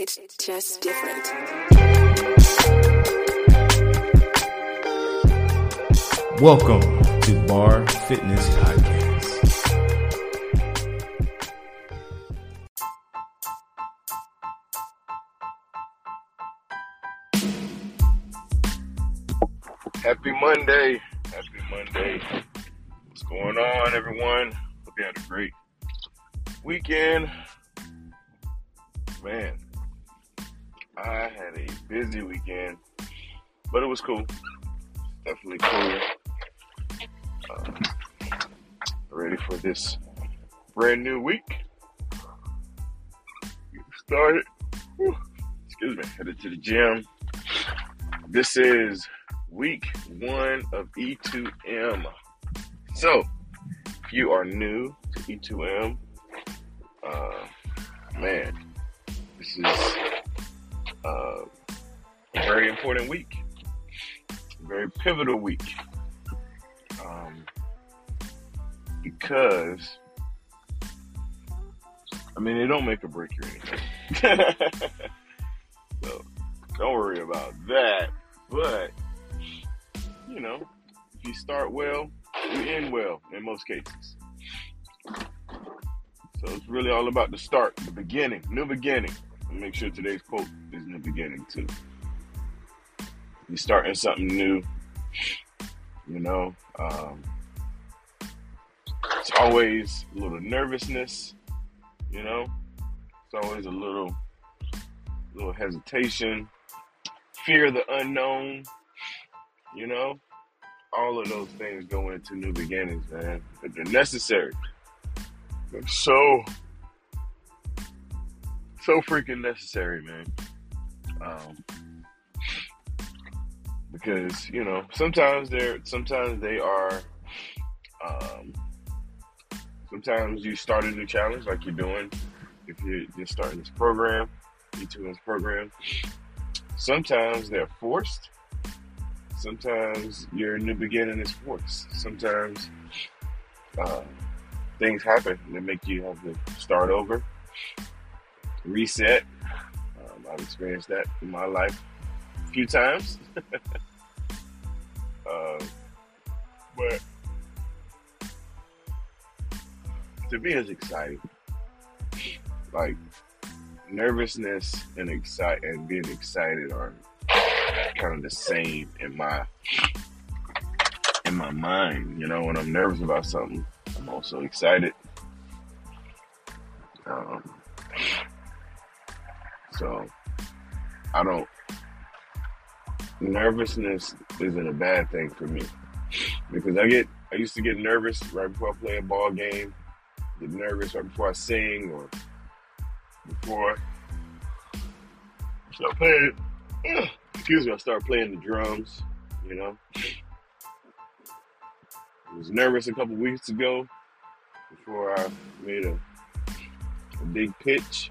It's just different. Welcome to Bar Fitness Podcast. Happy Monday. Happy Monday. What's going on, everyone? Hope you had a great weekend. Man, I had a busy weekend, but it was cool. Definitely cool. Uh, ready for this brand new week. Get started. Whew. Excuse me. Headed to the gym. This is week one of E2M. So, if you are new to E2M, uh, man, this is uh, a very important week, very pivotal week, um, because I mean, it don't make or break you anything. so, don't worry about that. But you know, if you start well, you end well in most cases. So it's really all about the start, the beginning, new beginning. And make sure today's quote new beginning too. You're starting something new, you know. Um, it's always a little nervousness, you know. It's always a little, little hesitation, fear of the unknown, you know, all of those things go into new beginnings, man. But they're necessary. They're so, so freaking necessary, man. Um, because you know, sometimes they're, sometimes they are, um, sometimes you start a new challenge like you're doing if you're just starting this program, E2M's program. Sometimes they're forced sometimes your new beginning is forced. Sometimes uh, things happen that make you have to start over, reset. I've experienced that in my life a few times. uh, but to me, it's exciting. Like nervousness and excite and being excited are kind of the same in my in my mind. You know, when I'm nervous about something, I'm also excited. Um, so I don't. Nervousness isn't a bad thing for me because I get. I used to get nervous right before I play a ball game. Get nervous right before I sing or before I start playing excuse me, I started playing the drums, you know. I was nervous a couple weeks ago before I made a, a big pitch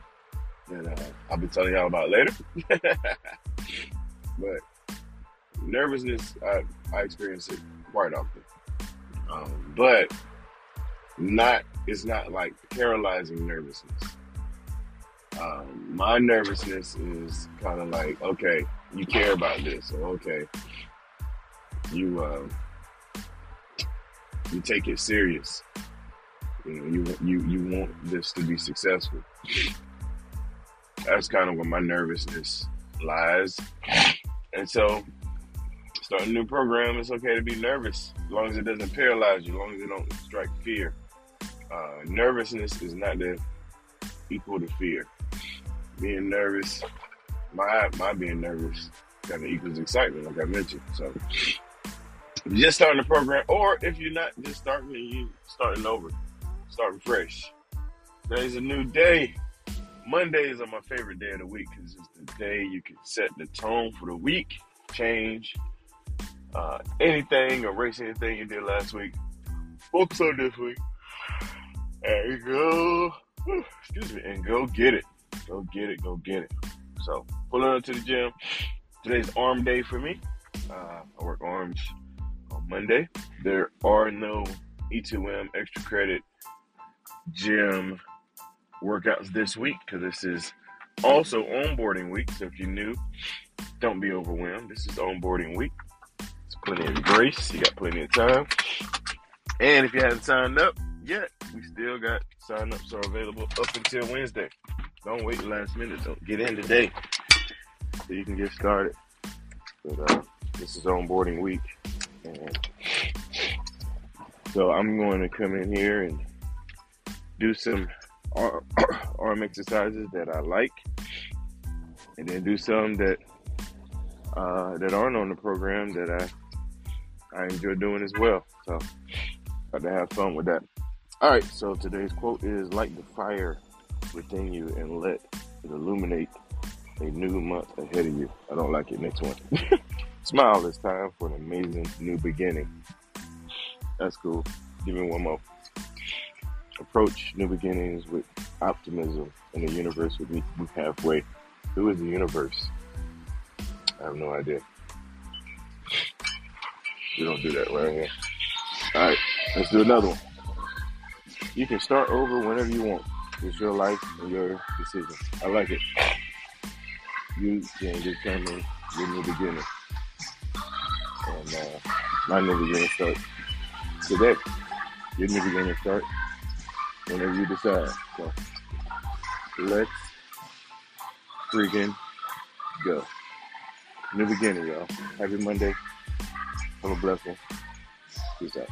that uh, I'll be telling y'all about later. but nervousness, I, I experience it quite often. Um, but not, it's not like paralyzing nervousness. Um, my nervousness is kind of like, okay, you care about this, or okay, you uh, you take it serious. You know, you you you want this to be successful. That's kind of where my nervousness lies, and so starting a new program, it's okay to be nervous as long as it doesn't paralyze you, as long as it don't strike fear. Uh, nervousness is not the equal to fear. Being nervous my my being nervous kind of equals excitement, like I mentioned. So just starting the program, or if you're not just starting, you starting over, starting fresh. Today's a new day. Mondays are my favorite day of the week because it's the day you can set the tone for the week, change uh, anything, erase anything you did last week, focus on this week, and go. Excuse me, and go get it. Go get it. Go get it. So pulling up to the gym. Today's arm day for me. Uh, I work arms on Monday. There are no E2M extra credit gym workouts this week because this is Also, onboarding week. So if you're new, don't be overwhelmed. This is onboarding week. It's plenty of grace. You got plenty of time. And if you haven't signed up yet, we still got sign ups are available up until Wednesday. Don't wait the last minute. Don't get in today so you can get started. But uh, this is onboarding week, and so I'm going to come in here and do some arm exercises that I like, and then do some that uh, that aren't on the program that I I enjoy doing as well. So got to have fun with that. All right. So today's quote is: "Light the fire within you and let it illuminate a new month ahead of you." I don't like it. Next one. Smile. It's time for an amazing new beginning. That's cool. Give me one more approach new beginnings with optimism, and the universe would meet you halfway. Who is the universe? I have no idea. We don't do that right here. All right, let's do another one. You can start over whenever you want. It's your life and your decision. I like it. You can determine your new beginning. And uh, my new beginning starts today. Your new beginning starts whenever you decide. So let's freaking go. New beginning, y'all. Happy Monday. Have a blessed one. Peace out.